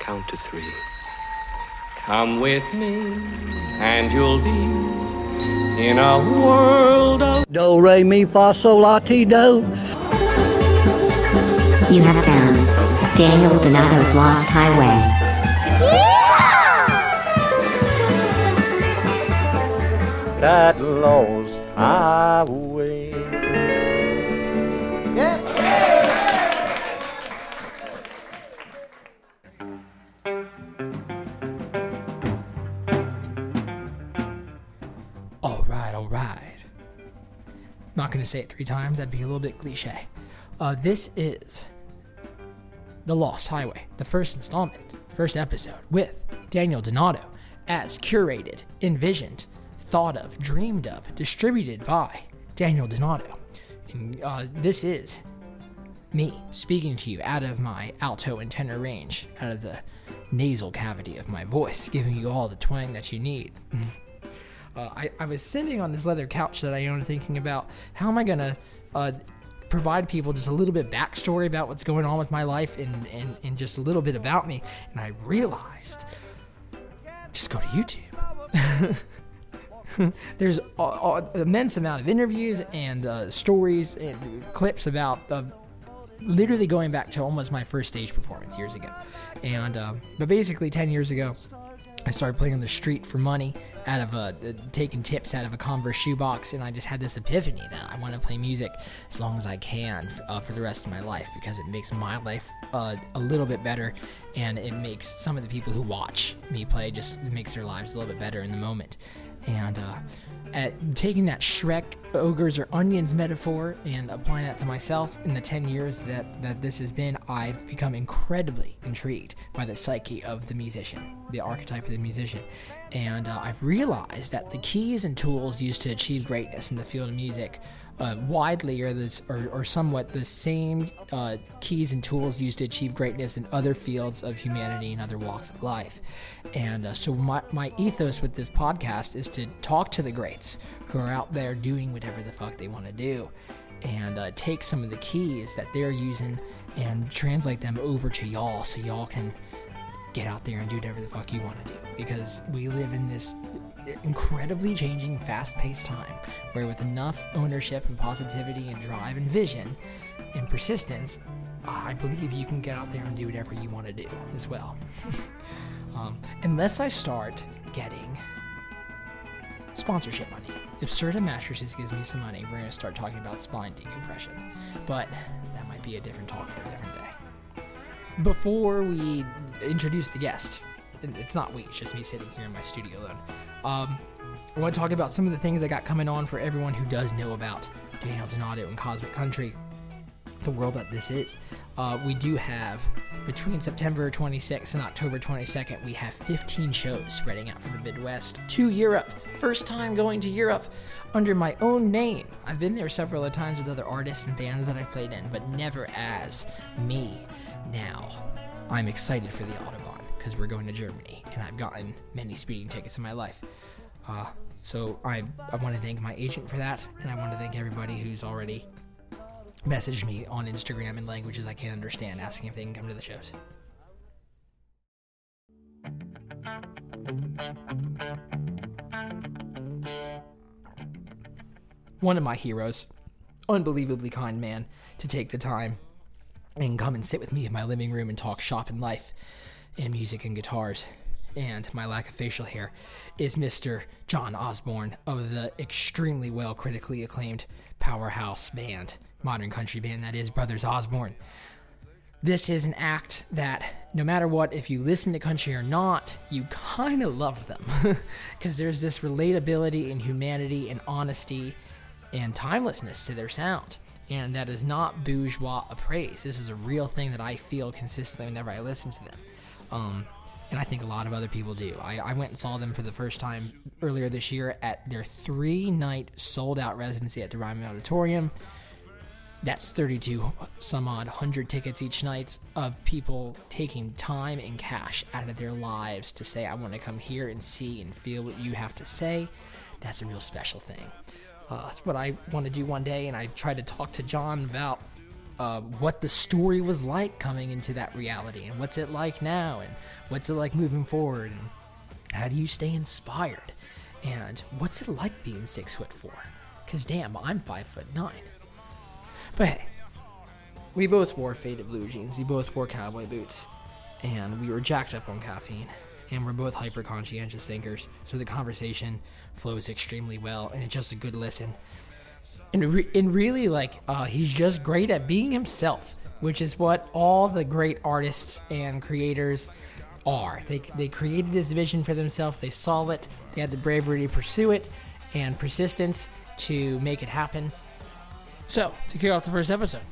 count to three. Come with me, and you'll be in a world of Do, re, mi, fa, sol, la, ti, do. You have found Daniel Donato's Lost Highway. that lost highway. Say it three times, that'd be a little bit cliche. Uh, this is The Lost Highway, the first installment, first episode with Daniel Donato, as curated, envisioned, thought of, dreamed of, distributed by Daniel Donato. And uh, this is me speaking to you out of my alto and tenor range, out of the nasal cavity of my voice, giving you all the twang that you need. Uh, I, I was sitting on this leather couch that I own thinking about how am I going to uh, provide people just a little bit backstory about what's going on with my life and, and, and just a little bit about me. And I realized just go to YouTube. There's an immense amount of interviews and uh, stories and clips about uh, literally going back to almost my first stage performance years ago. And um, but basically, ten years ago, I started playing on the street for money out of a uh, taking tips out of a Converse shoebox, and I just had this epiphany that I want to play music as long as I can uh, for the rest of my life because it makes my life uh, a little bit better, and it makes some of the people who watch me play just makes their lives a little bit better in the moment. And uh, at taking that Shrek ogres or onions metaphor and applying that to myself in the 10 years that, that this has been, I've become incredibly intrigued by the psyche of the musician, the archetype of the musician. And uh, I've realized that the keys and tools used to achieve greatness in the field of music uh, widely are this or, or somewhat the same uh, keys and tools used to achieve greatness in other fields of humanity and other walks of life. And uh, so my, my ethos with this podcast is to talk to the greats who are out there doing whatever the fuck they want to do and uh, take some of the keys that they're using and translate them over to y'all so y'all can get out there and do whatever the fuck you want to do because we live in this incredibly changing, fast paced time where, with enough ownership and positivity and drive and vision and persistence, I believe you can get out there and do whatever you want to do as well. um, unless I start getting sponsorship money. If Serta Mattresses gives me some money, we're going to start talking about spine decompression. But that might be a different talk for a different day. Before we introduce the guest, it's not we, it's just me sitting here in my studio alone. Um, I want to talk about some of the things I got coming on for everyone who does know about Daniel Donato and Cosmic Country, the world that this is. Uh, we do have between September 26th and October 22nd, we have 15 shows spreading out from the Midwest to Europe. First time going to Europe under my own name. I've been there several times with other artists and bands that I've played in, but never as me. Now, I'm excited for the Autobahn because we're going to Germany, and I've gotten many speeding tickets in my life. Uh, so I, I want to thank my agent for that, and I want to thank everybody who's already messaged me on Instagram in languages I can't understand, asking if they can come to the shows. One of my heroes, unbelievably kind man, to take the time and come and sit with me in my living room and talk shop and life and music and guitars and my lack of facial hair is Mr. John Osborne of the extremely well critically acclaimed powerhouse band, modern country band that is Brothers Osborne. This is an act that, no matter what, if you listen to country or not, you kind of love them. Because there's this relatability and humanity and honesty and timelessness to their sound. And that is not bourgeois appraise. This is a real thing that I feel consistently whenever I listen to them. Um, and I think a lot of other people do. I, I went and saw them for the first time earlier this year at their three night sold out residency at the Ryman Auditorium. That's 32 some odd hundred tickets each night of people taking time and cash out of their lives to say, I want to come here and see and feel what you have to say. That's a real special thing. Uh, it's what I want to do one day, and I tried to talk to John about uh, what the story was like coming into that reality, and what's it like now, and what's it like moving forward, and how do you stay inspired, and what's it like being six foot four? Cause damn, I'm five foot nine. But hey, we both wore faded blue jeans. We both wore cowboy boots, and we were jacked up on caffeine. And we're both hyper conscientious thinkers, so the conversation flows extremely well, and it's just a good listen. And, re- and really, like, uh, he's just great at being himself, which is what all the great artists and creators are. They, they created this vision for themselves, they saw it, they had the bravery to pursue it, and persistence to make it happen. So, to kick off the first episode,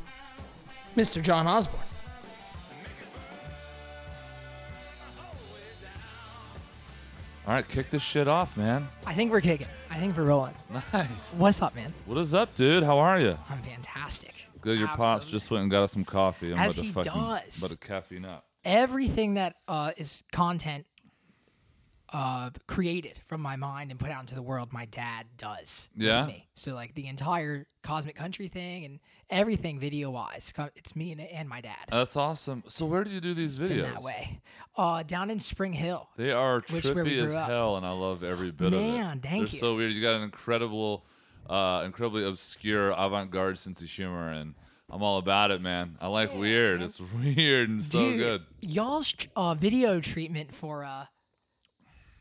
Mr. John Osborne. All right, kick this shit off, man. I think we're kicking. I think we're rolling. Nice. What's up, man? What is up, dude? How are you? I'm fantastic. Good. Your pops Absolutely. just went and got us some coffee. I'm As about to he fucking does. about to caffeine up. everything that uh, is content uh, created from my mind and put out into the world, my dad does. with Yeah? me. So like the entire cosmic country thing and everything video wise, it's me and, and my dad. That's awesome. So where do you do these videos? in that way. Uh, down in Spring Hill. They are Which is where we trippy as up. hell, and I love every bit of it. Man, thank They're you. so weird. You got an incredible, uh, incredibly obscure avant-garde sense of humor, and I'm all about it, man. I like weird. It's weird and so good. Y'all's uh, video treatment for uh,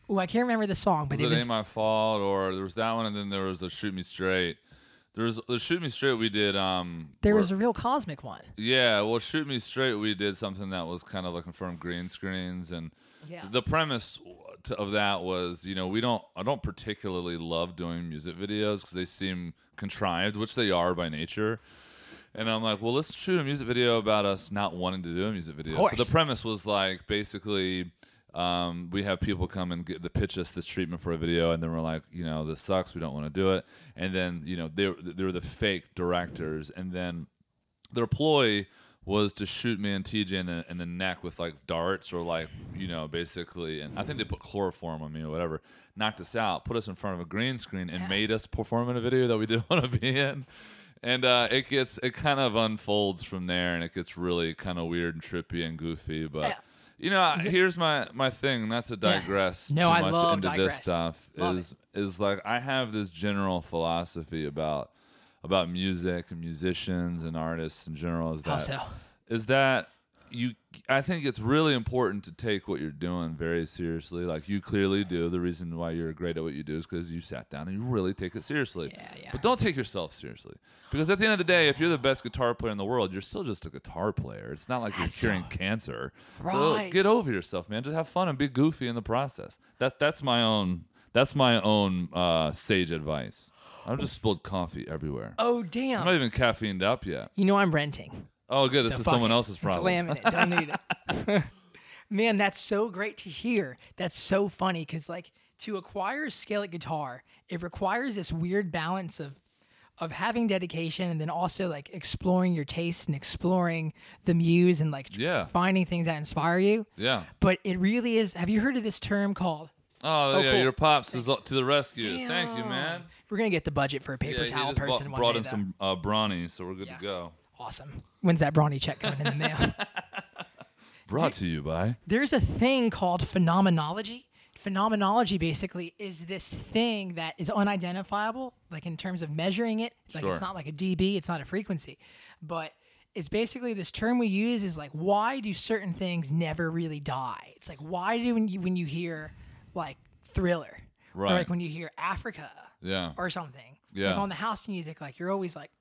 oh, I can't remember the song, but Was it it was Ain't My Fault, or there was that one, and then there was a Shoot Me Straight. There was the Shoot Me Straight. We did. Um, there was a real cosmic one. Yeah, well, Shoot Me Straight, we did something that was kind of like from green screens, and Yeah. the premise to, of that was, you know, we don't, I don't particularly love doing music videos because they seem contrived, which they are by nature. And I'm like, well, let's shoot a music video about us not wanting to do a music video. So the premise was like basically. Um, we have people come and get the pitch us this treatment for a video, and then we're like, you know, this sucks. We don't want to do it. And then, you know, they're they're the fake directors, and then their ploy was to shoot me and TJ in the in the neck with like darts or like you know basically and I think they put chloroform on me or whatever knocked us out put us in front of a green screen and made us perform in a video that we didn't want to be in and uh, it gets it kind of unfolds from there and it gets really kind of weird and trippy and goofy but Yeah. You know here's my my thing not to digress No, too I much into digress. this stuff Love is is like I have this general philosophy about about music and musicians and artists in general is that so? is that you I think it's really important to take what you're doing very seriously like you clearly do the reason why you're great at what you do is because you sat down and you really take it seriously Yeah, yeah. but don't take yourself seriously because at the end of the day if you're the best guitar player in the world you're still just a guitar player it's not like you're curing so- cancer Right. so get over yourself man just have fun and be goofy in the process that that's my own that's my own uh, sage advice I've just spilled coffee everywhere. Oh damn. I'm not even caffeined up yet. you know I'm renting. Oh, good. This So is fuck someone it. else's problem. laminate. Don't need it. Man, that's so great to hear. That's so funny because, like, to acquire a Scale guitar, it requires this weird balance of of having dedication and then also like exploring your taste and exploring the muse and like Yeah. finding things that inspire you. Yeah. But it really is. Have you heard of this term called? Oh, Oh, yeah. cool. Your pops is up to the rescue. Thank you, man. We're gonna get the budget for a paper Yeah, he towel just person one brought day. in though. some uh, brawny, so we're good Yeah. to go. Awesome. When's that brawny check coming in the mail? Brought to you by. there's a thing called phenomenology. Phenomenology basically is this thing that is unidentifiable, like in terms of measuring it. Like Sure. it's not like a dB, it's not a frequency, but it's basically this term we use is like why do certain things never really die? It's like why do when you when you hear like Thriller, or Right. like when you hear Africa, Yeah. or something, Yeah. like on the house music, like you're always like,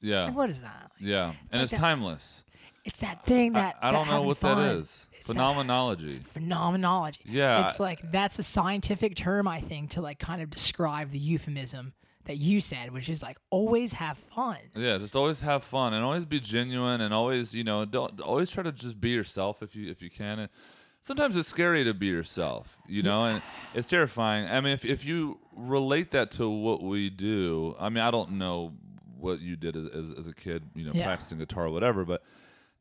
Yeah. what is that? Like, Yeah. And like it's that- timeless. It's that thing I, that I don't know what fun. that is. It's that- Phenomenology. phenomenology. Yeah, It's I- like that's a scientific term I think to like kind of describe the euphemism that you said, which is like always have fun. Yeah, just always have fun and always be genuine and always, you know, don't always try to just be yourself if you if you can. And sometimes it's scary to be yourself, you know, and it's terrifying. I mean, if if you relate that to what we do, I mean, I don't know what you did as as, a kid, you know, Yeah. practicing guitar or whatever, but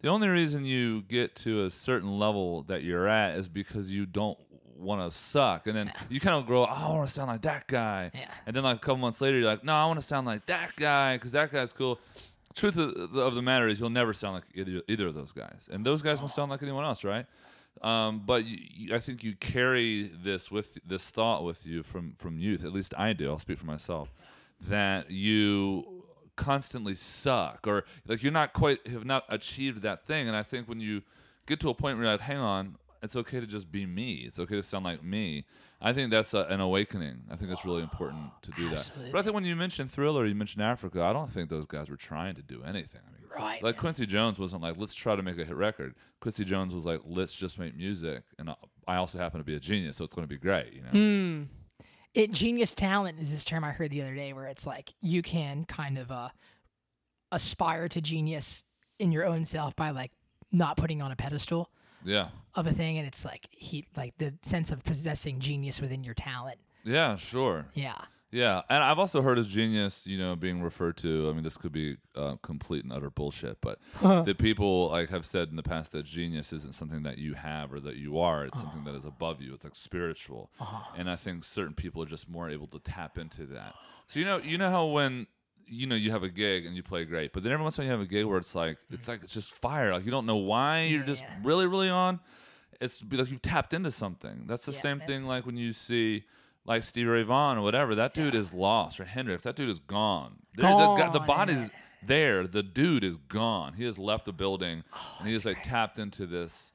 the only reason you get to a certain level that you're at is because you don't want to suck, and then you kind of grow. Oh, I want to sound like that guy, Yeah. and then like a couple months later, you're like, no, I want to sound like that guy because that guy's cool. truth of the, of the matter is, you'll never sound like either, either of those guys, and those guys won't sound like anyone else, right? Um, but you, you, I think you carry this with this thought with you from from youth. At least I do. I'll speak for myself. That you constantly suck, or like you're not quite have not achieved that thing. And I think when you get to a point where you're like, hang on, it's okay to just be me. It's okay to sound like me. I think that's a, an awakening. I think it's really important to do that. But I think when you mentioned Thriller, you mentioned Africa. I don't think those guys were trying to do anything. I mean, Right. Like Quincy Jones wasn't like, let's try to make a hit record. Quincy Jones was like, let's just make music, and I- I also happen to be a genius, so it's going to be great. You know. Hmm. It genius talent is this term I heard the other day where it's like you can kind of uh aspire to genius in your own self by like not putting on a pedestal Yeah. of a thing and it's like he like the sense of possessing genius within your talent. Yeah. Sure. Yeah. Yeah, and I've also heard as genius, you know, being referred to. I mean, this could be uh, complete and utter bullshit, but that people like have said in the past that genius isn't something that you have or that you are. It's something that uh-huh. is above you. It's like spiritual, uh-huh. and I think certain people are just more able to tap into that. So you know, you know how when you know you have a gig and you play great, but then every once in a while you have a gig where it's like it's mm. like it's just fire. Like you don't know why you're just really really on. It's be like you've tapped into something. That's the Yeah, same man. thing like when you see like Stevie Ray Vaughan or whatever. That dude is lost or Hendrix. That dude is gone. There- the, the body's there. The dude is gone. He has left the building and he oh, is like tapped into this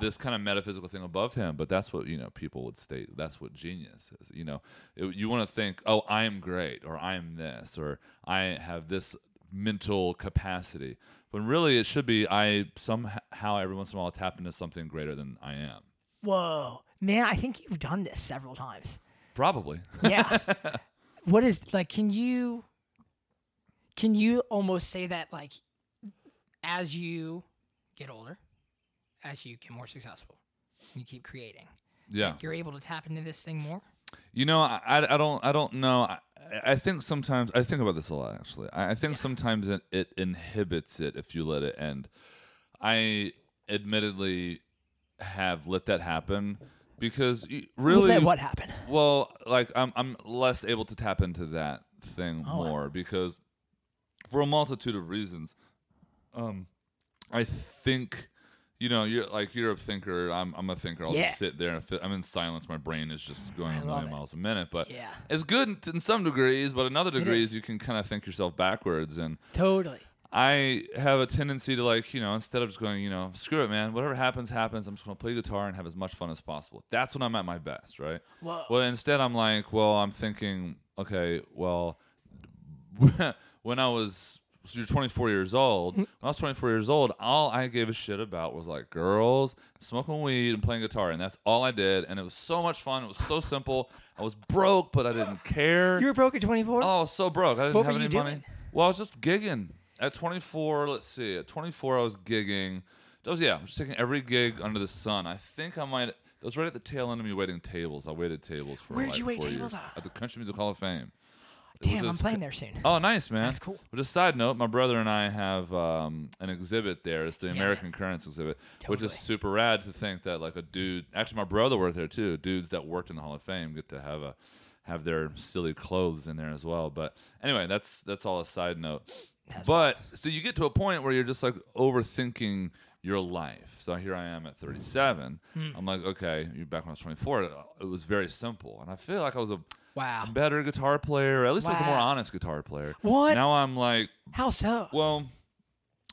this kind of metaphysical thing above him. But that's what you know people would state. That's what genius is. You know, It- you want to think, oh, I am great, or I am this, or I have this mental capacity. When really it should be, I somehow every once in a while tap into something greater than I am. Whoa. Man, I think you've done this several times. Probably. Yeah. what is like can you can you almost say that like as you get older, as you get more successful, you keep creating, Yeah. you're able to tap into this thing more? You know, I, I, don't I don't know. I, I think sometimes I think about this a lot. Actually, I, I think sometimes it, it inhibits it if you let it end. I admittedly have let that happen because really Let what happen? Well, like I'm I'm less able to tap into that thing Oh, wow. more because for a multitude of reasons. Um, I think you know you're like you're a thinker. I'm I'm a thinker. I'll Yeah. just sit there and I'm in silence. My brain is just going a million it. miles a minute. But Yeah. it's good in, in some degrees, but in other degrees you can kind of think yourself backwards and. Totally. I have a tendency to like, you know, instead of just going, you know, screw it, man. Whatever happens, happens. I'm just gonna play guitar and have as much fun as possible. That's when I'm at my best, right? Whoa. Well, instead, I'm like, well, I'm thinking, okay, well, when I was so you're 24 years old. Mm-hmm. When I was 24 years old, all I gave a shit about was like girls, smoking weed, and playing guitar, and that's all I did. And it was so much fun. It was so simple. I was broke, but I didn't care. You were broke at 24? Oh, I was so broke. I didn't What have were any money. Well, I was just gigging. At 24, let's see. At 24, I was gigging. That was yeah. I was taking every gig under the sun. I think I might. That was right at the tail end of me waiting tables. I waited tables for Where'd like you wait four tables years. at? At the Country Music Hall of Fame. Damn, was I'm playing there soon. Oh, nice, man. That's cool. But just a side note, my brother and I have um, an exhibit there. It's the Yeah. American Currents exhibit, which is super rad to think that like a dude. Actually, my brother worked there too. Dudes that worked in the Hall of Fame get to have a have their silly clothes in there as well. But anyway, that's that's all a side note. But so you get to a point where you're just like overthinking your life. So here I am at 37. Hmm. I'm like, okay, you back when I was 24. It, it was very simple, and I feel like I was a Wow. a better guitar player. At least I was a more honest guitar player. What? Now I'm like, How so? well,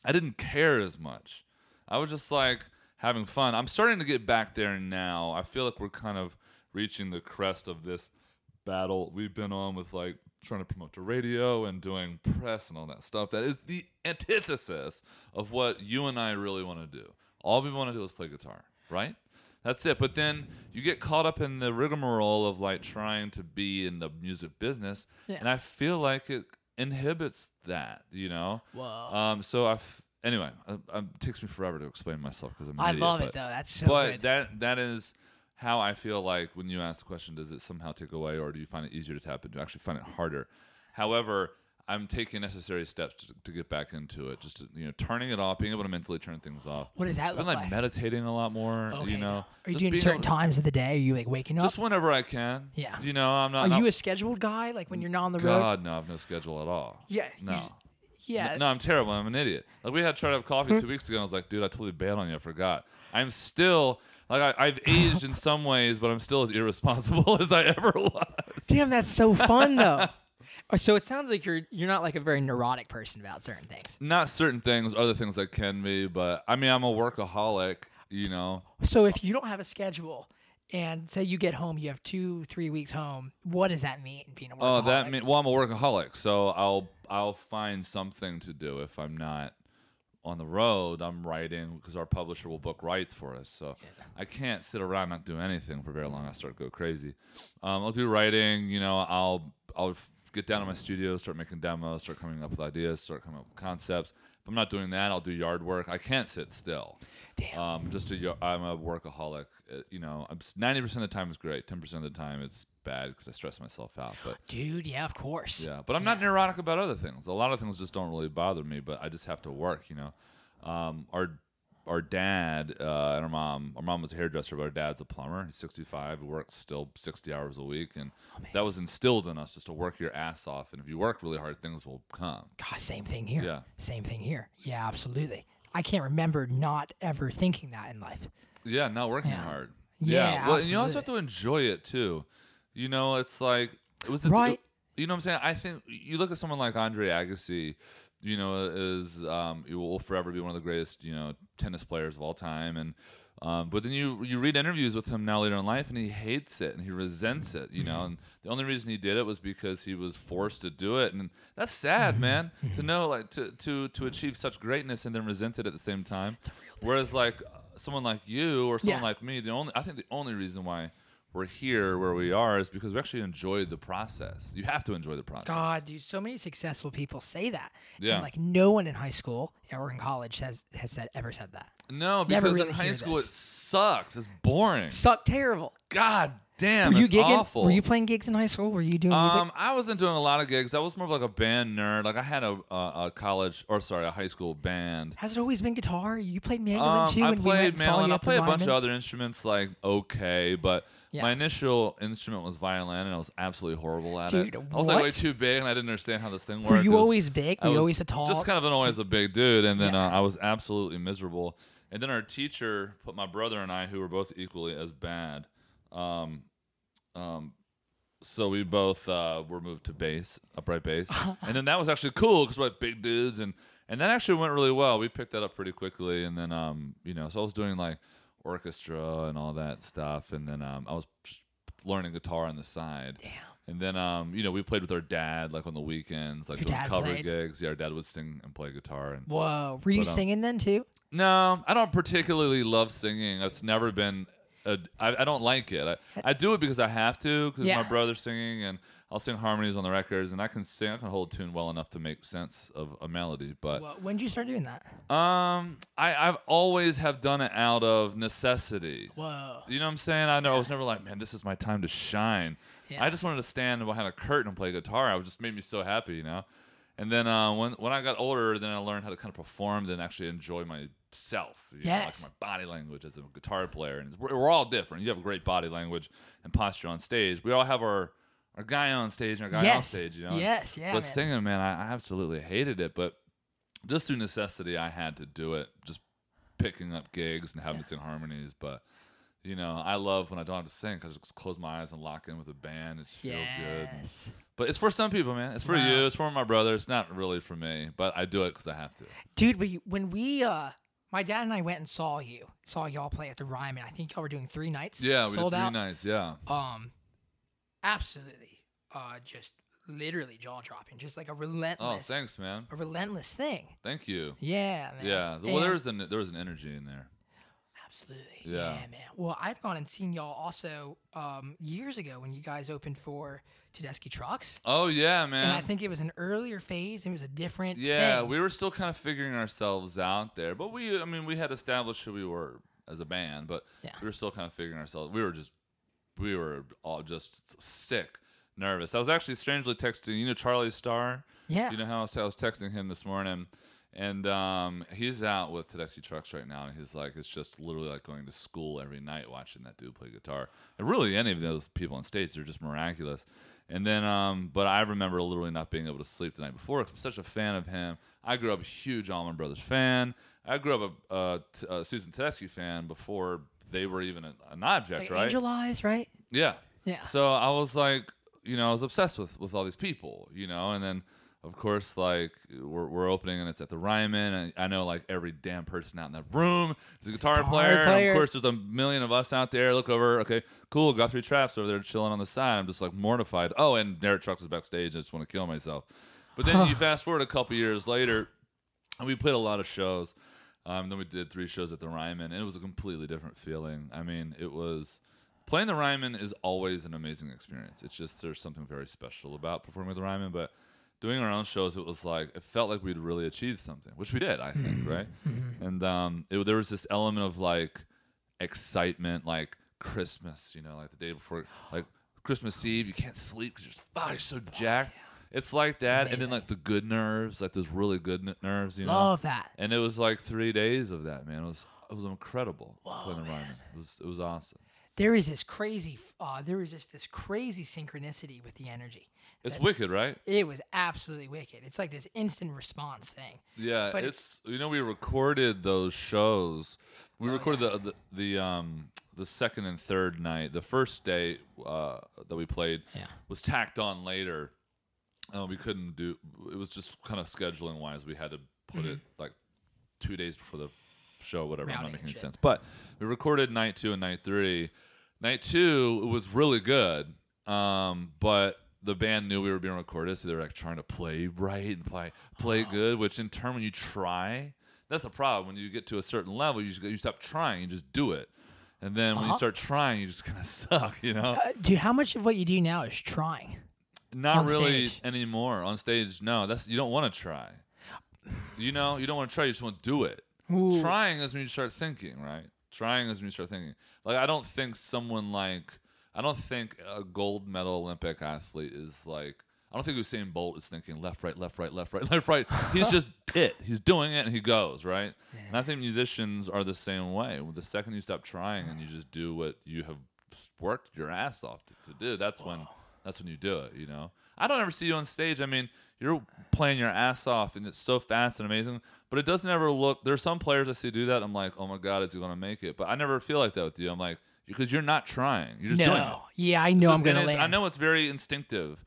I didn't care as much. I was just like having fun. I'm starting to get back there now. I feel like we're kind of reaching the crest of this battle we've been on with like trying to promote to radio and doing press and all that stuff. That is the antithesis of what you and I really want to do. All we want to do is play guitar, right? That's it. But then you get caught up in the rigmarole of like trying to be in the music business, Yeah. and I feel like it inhibits that. You know. Whoa. Um. So I. f- Anyway, it takes me forever to explain myself because I'm. I idiot, love but, it though. That's so but good. that that is how I feel like when you ask the question, does it somehow take away, or do you find it easier to tap into? I actually find it harder. However, I'm taking necessary steps to, to get back into it. Just to, you know, turning it off, being able to mentally turn things off. What does that I've been look like like? meditating a lot more. Okay, you know, Are you Just doing being certain able- times of the day? Are you like waking up? Just whenever I can. Yeah. You know, I'm not. Are not you a scheduled guy? Like when you're not on the road? God, no, I have no schedule at all. Yeah. you No. just- Yeah. No, I'm terrible. I'm an idiot. Like we had tried to have coffee hmm. two weeks ago. and I was like, dude, I totally bailed on you. I forgot. I'm still like I, I've aged in some ways, but I'm still as irresponsible as I ever was. Damn, that's so fun though. Oh, so it sounds like you're you're not like a very neurotic person about certain things. Not certain things, other things that can be, but I mean, I'm a workaholic. You know, So if you don't have a schedule and say you get home, you have two, three weeks home, what does that mean being a workaholic? Oh, that mean well, I'm a workaholic, so I'll I'll find something to do if I'm not on the road. I'm writing because our publisher will book writes for us, so I can't sit around not do anything for very long. I start to go crazy. Um, I'll do writing. You know, I'll I'll get down to my studio, start making demos, start coming up with ideas, start coming up with concepts. If I'm not doing that, I'll do yard work. I can't sit still. Damn. Um, just a, I'm a workaholic. Uh, you know, 90% of the time is great. 10% of the time it's bad because I stress myself out. But Dude, yeah, of course. yeah, but I'm not neurotic about other things. A lot of things just don't really bother me, but I just have to work. You know, um, our our dad uh, and our mom. Our mom was a hairdresser, but our dad's a plumber. He's 65. He works still 60 hours a week, and that was instilled in us just to work your ass off. And if you work really hard, things will come. God, same thing here. Yeah. Same thing here. Yeah, absolutely. I can't remember not ever thinking that in life. Yeah, not working Yeah. hard. Yeah, well, and you also have to enjoy it too. You know, it's like it was the, Right. you know what I'm saying? I think you look at someone like Andre Agassi. You know, is um, he will forever be one of the greatest you know tennis players of all time, and um, but then you you read interviews with him now later in life, and he hates it and he resents it. You Mm-hmm. know, and the only reason he did it was because he was forced to do it, and that's Mm-hmm. sad, man. To know like to to to achieve such greatness and then resent it at the same time. Whereas like someone like you or someone Yeah. like me, the only I think the only reason why we're here where we are is because we actually enjoyed the process. You have to enjoy the process. God, dude, so many successful people say that. Yeah. And like no one in high school or in college has has said ever said that. No, Never because really in high school this. it sucks. It's boring. Suck terrible. God damn, Were you gigging? awful. Were you playing gigs in high school? Were you doing music? Um, I wasn't doing a lot of gigs. I was more of like a band nerd. Like I had a a, a college or sorry, a high school band. Has it always been guitar? You played mandolin Um, too. I and we played and mandolin. I at the play a bunch of other instruments, like okay, but Yeah. my initial instrument was violin, and I was absolutely horrible at Dude, it. I was like way too big, and I didn't understand how this thing worked. Were you always big? Were you always a tall? Just kind of an always a big dude, and then Yeah. uh, I was absolutely miserable. And then our teacher put my brother and I, who were both equally as bad, um, um, so we both uh, were moved to bass, upright bass, and then that was actually cool because we're like big dudes, and and that actually went really well. We picked that up pretty quickly, and then um, you know, so I was doing like orchestra and all that stuff, and then um, I was just learning guitar on the side. Damn. And then, um, you know, we played with our dad like on the weekends, like Your doing dad cover played? gigs. Yeah, our dad would sing and play guitar. And Whoa. Were you But, um, singing then too? no, I don't particularly love singing. I've never been. A, I, I don't like it. I, I do it because I have to because Yeah. my brother's singing and I'll sing harmonies on the records and I can sing. I can hold a tune well enough to make sense of a melody. But Well, when did you start doing that? um, I I've always have done it out of necessity. Whoa. You know what I'm saying? I know I was never like, man, this is my time to shine. Yeah. I just wanted to stand behind a curtain and play guitar. It just made me so happy, you know. And then uh, when when I got older, then I learned how to kind of perform, then actually enjoy myself. You know, Yes. like my body language as a guitar player, and we're, we're all different. You have a great body language and posture on stage. We all have our our guy on stage and our guy yes. off stage. You know. Yes. Yeah. but man. singing, man, I, I absolutely hated it. But just through necessity, I had to do it. Just picking up gigs and having to sing harmonies. But you know, I love when I don't have to sing because I just close my eyes and lock in with a band. It feels good. Yes. But it's for some people, man. It's for Wow. you. It's for my brother. It's not really for me. But I do it because I have to. Dude, we, when we, uh, my dad and I went and saw you, saw y'all play at the Ryman. I think y'all were doing three nights. Yeah, we sold did three out. nights. Yeah. Um, absolutely. Uh, just literally jaw dropping. Just like a relentless. Oh, thanks, man. A relentless thing. Thank you. Yeah, man. Yeah. Well, And- there was an there was an energy in there. Absolutely. Yeah. man. Well, I've gone and seen y'all also um, years ago when you guys opened for Tedeschi Trucks. Oh yeah, man. And I think it was an earlier phase. It was a different Yeah, thing. we were still kind of figuring ourselves out there, but we, I mean, we had established who we were as a band, but Yeah. we were still kind of figuring ourselves. We were just, we were all just sick, nervous. I was actually strangely texting, you know, Charlie Starr. Yeah. You know how I was, I was texting him this morning, and um, he's out with Tedeschi Trucks right now, and he's like, it's just literally like going to school every night watching that dude play guitar. And really, any of those people on stage, they're just miraculous. And then, um, but I remember literally not being able to sleep the night before 'cause I'm such a fan of him. I grew up a huge Allman Brothers fan. I grew up a Susan Tedeschi fan before they were even an object, Like right? Angel Eyes, right? Yeah. Yeah. So I was like, you know, I was obsessed with with all these people, you know, and then of course like we're, we're opening and it's at the Ryman and I know like every damn person out in that room is a guitar, Guitar player. Player. of course there's a million of us out there. Look over, okay, cool, Guthrie Trapp's over there chilling on the side. I'm just like mortified. Oh, and Derek Trucks is backstage. I just want to kill myself. But then you fast forward a couple years later and we played a lot of shows. Um, then we did three shows at the Ryman, and it was a completely different feeling. I mean, it was playing the Ryman is always an amazing experience. It's just there's something very special about performing at the Ryman, but doing our own shows, it was like it felt like we'd really achieved something, which we did, I think, right? And um, it, there was this element of like excitement, like Christmas, you know, like the day before, like Christmas Eve, you can't sleep because you're, oh, you're so jacked. It's like that, and then like the good nerves, like those really good n- nerves, you know. Love that. And it was like three days of that, man. It was it was incredible playing the Ryman. It was it was awesome. There is this crazy, uh, there is just this crazy synchronicity with the energy. It's wicked, right? It was absolutely wicked. It's like this instant response thing. Yeah, But it's you know we recorded those shows. We Oh, recorded the, the the um the second and third night. The first day uh, that we played Yeah. was tacked on later. Uh, we couldn't do. It was just kind of scheduling wise. We had to put it like two days before the show. Whatever. I'm not making any sense. But we recorded night two and night three. Night two it was really good. Um, but the band knew we were being recorded, so they were like trying to play right and play play good. Which in turn, when you try, that's the problem. When you get to a certain level, you just, you stop trying, you just do it. And then when you Uh-huh. start trying, you just kind of suck, you know. Uh, dude, how much of what you do now is trying? Not on really stage. anymore on stage. No, that's you don't want to try. You know, you don't want to try. You just want to do it. Ooh. Trying is when you start thinking, right? Trying is when you start thinking. Like I don't think someone like I don't think a gold medal Olympic athlete is like I don't think Usain Bolt is thinking left, right, left, right, left, right, left, right. He's just it. He's doing it and he goes right. And I think musicians are the same way. The second you stop trying and you just do what you have worked your ass off to, to do, that's when that's when you do it. You know. I don't ever see you on stage. I mean, you're playing your ass off and it's so fast and amazing, but it doesn't ever look. There's some players I see do that. I'm like, oh my god, is he gonna make it? But I never feel like that with you. I'm like, because you're not trying. You're just doing it. No. Yeah, I know It's I'm gonna land. I know it's very instinctive.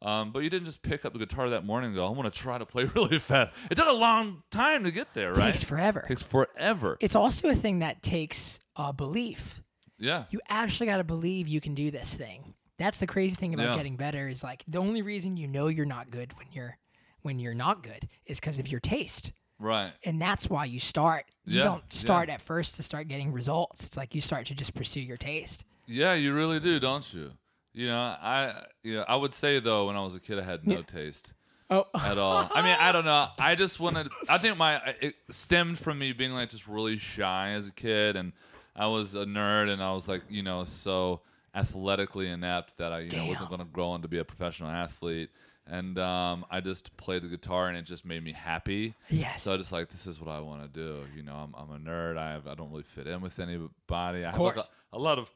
Um, but you didn't just pick up the guitar that morning and go, I'm going to try to play really fast. It took a long time to get there, It right? takes forever. takes forever. It's also a thing that takes uh, belief. yeah. You actually got to believe you can do this thing. That's the crazy thing about Yeah. getting better is like the only reason you know you're not good when you're when you're not good is because of your taste. right. And that's why you start. You Yeah, don't start yeah. at first to start getting results. It's like you start to just pursue your taste. Yeah, you really do, don't you? You know, I you know, I would say though when I was a kid I had no taste Oh, at all. I mean, I don't know. I just wanted I think my it stemmed from me being like just really shy as a kid and I was a nerd and I was like, you know, so athletically inept that I, you know, wasn't going to grow on to be a professional athlete. And um, I just played the guitar and it just made me happy. Yes. So I just like this is what I want to do. You know, I'm, I'm a nerd. I have I don't really fit in with anybody. I have like course. a, a lot of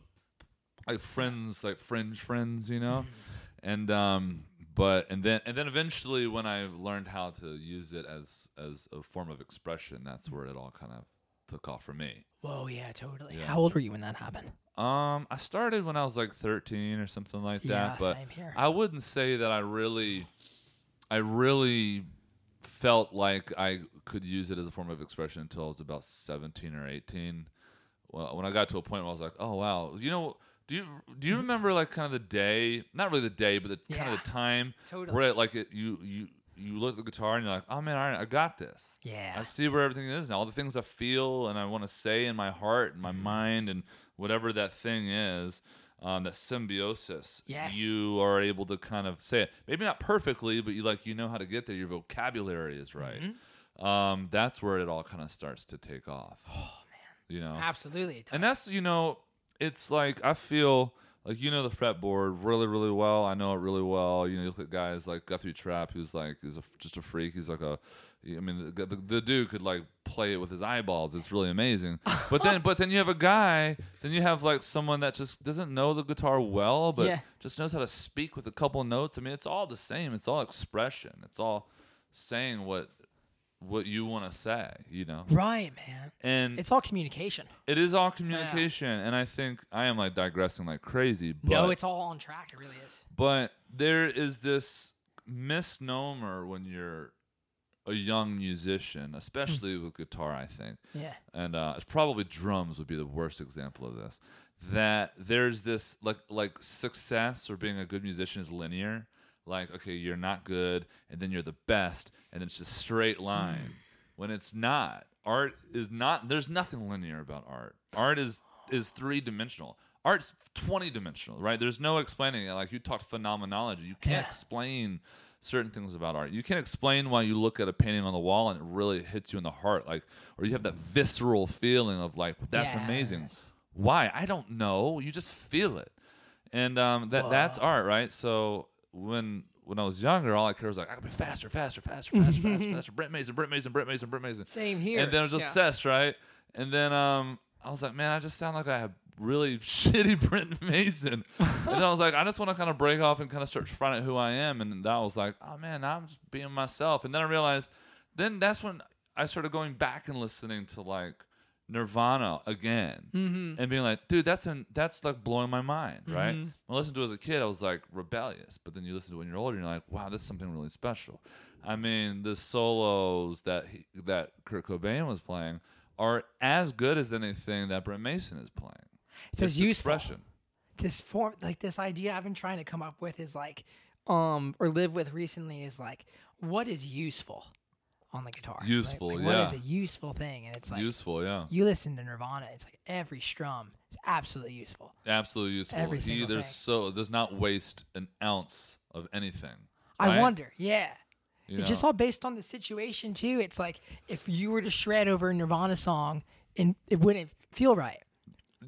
like friends, like fringe friends, you know, Mm-hmm. and um, but and then and then eventually when I learned how to use it as as a form of expression, that's where it all kind of took off for me. whoa, yeah, totally. Yeah. How old were you when that happened? Um, I started when I was like 13 or something like Yeah, that, but same here. I wouldn't say that I really, I really felt like I could use it as a form of expression until I was about 17 or 18. Well, when I got to a point where I was like, oh wow, you know, do you do you remember like kind of the day? Not really the day, but the kind of the time totally. where it, like it, you you you look at the guitar and you're like, oh man, right, I got this. Yeah. I see where everything is now. All the things I feel and I want to say in my heart and my Mm-hmm. mind and whatever that thing is, um, that symbiosis. Yes. You are able to kind of say it. Maybe not perfectly, but you like you know how to get there. Your vocabulary is right. Mm-hmm. Um, that's where it all kind of starts to take off. Oh man. You know. Absolutely. And that's you know, it's like I feel like you know the fretboard really really well. I know it really well. You know, you look at guys like Guthrie Trapp, who's like is a, just a freak. He's like a, I mean, the, the, the dude could like play it with his eyeballs. It's really amazing. But then, but then you have a guy. Then you have like someone that just doesn't know the guitar well, but Yeah. just knows how to speak with a couple notes. I mean, it's all the same. It's all expression. It's all saying what what you want to say, you know. Right, man. And It's all communication. it is all communication, and I think I am like digressing like crazy. But, no, it's all on track. It really is. but there is this misnomer when you're a young musician, especially with guitar. I think, Yeah. and uh, it's probably drums would be the worst example of this. That there's this like like success or being a good musician is linear. Like okay, you're not good, and then you're the best, and it's just straight line. When it's not, art is not. There's nothing linear about art. Art is is three dimensional. Art's twenty dimensional, right? There's no explaining it. Like you talked phenomenology, you can't Yeah. explain certain things about art. You can't explain why you look at a painting on the wall and it really hits you in the heart, like, or you have that visceral feeling of like, that's amazing. Why? I don't know. You just feel it, and um, that that's art, right? So when when I was younger, all I cared was like, I gotta be faster, faster, faster, faster, faster, faster. Brent Mason, Brent Mason, Brent Mason, Brent Mason. Same here. And then I was just Yeah. obsessed, right? And then um, I was like, man, I just sound like I have really shitty Brent Mason. and I was like, I just want to kind of break off and kind of start finding out who I am. And that was like, oh man, I'm just being myself. And then I realized, then that's when I started going back and listening to like Nirvana again Mm-hmm. and being like, dude, that's an, that's like blowing my mind, right? When I listened to it as a kid, I was like rebellious, but then you listen to it when you're older, and you're like, wow, that's something really special. I mean, the solos that he, that Kurt Cobain was playing are as good as anything that Brent Mason is playing. It's as useful. expression. this form like this idea I've been trying to come up with is like um or live with recently is like what is useful on the guitar Useful, like, yeah. what is a useful thing and it's like useful, yeah, you listen to Nirvana it's like every strum is absolutely useful absolutely useful. Every he single there's thing. so does not waste an ounce of anything. I right? wonder yeah You it's just all based on the situation too it's like if you were to shred over a Nirvana song and it wouldn't feel right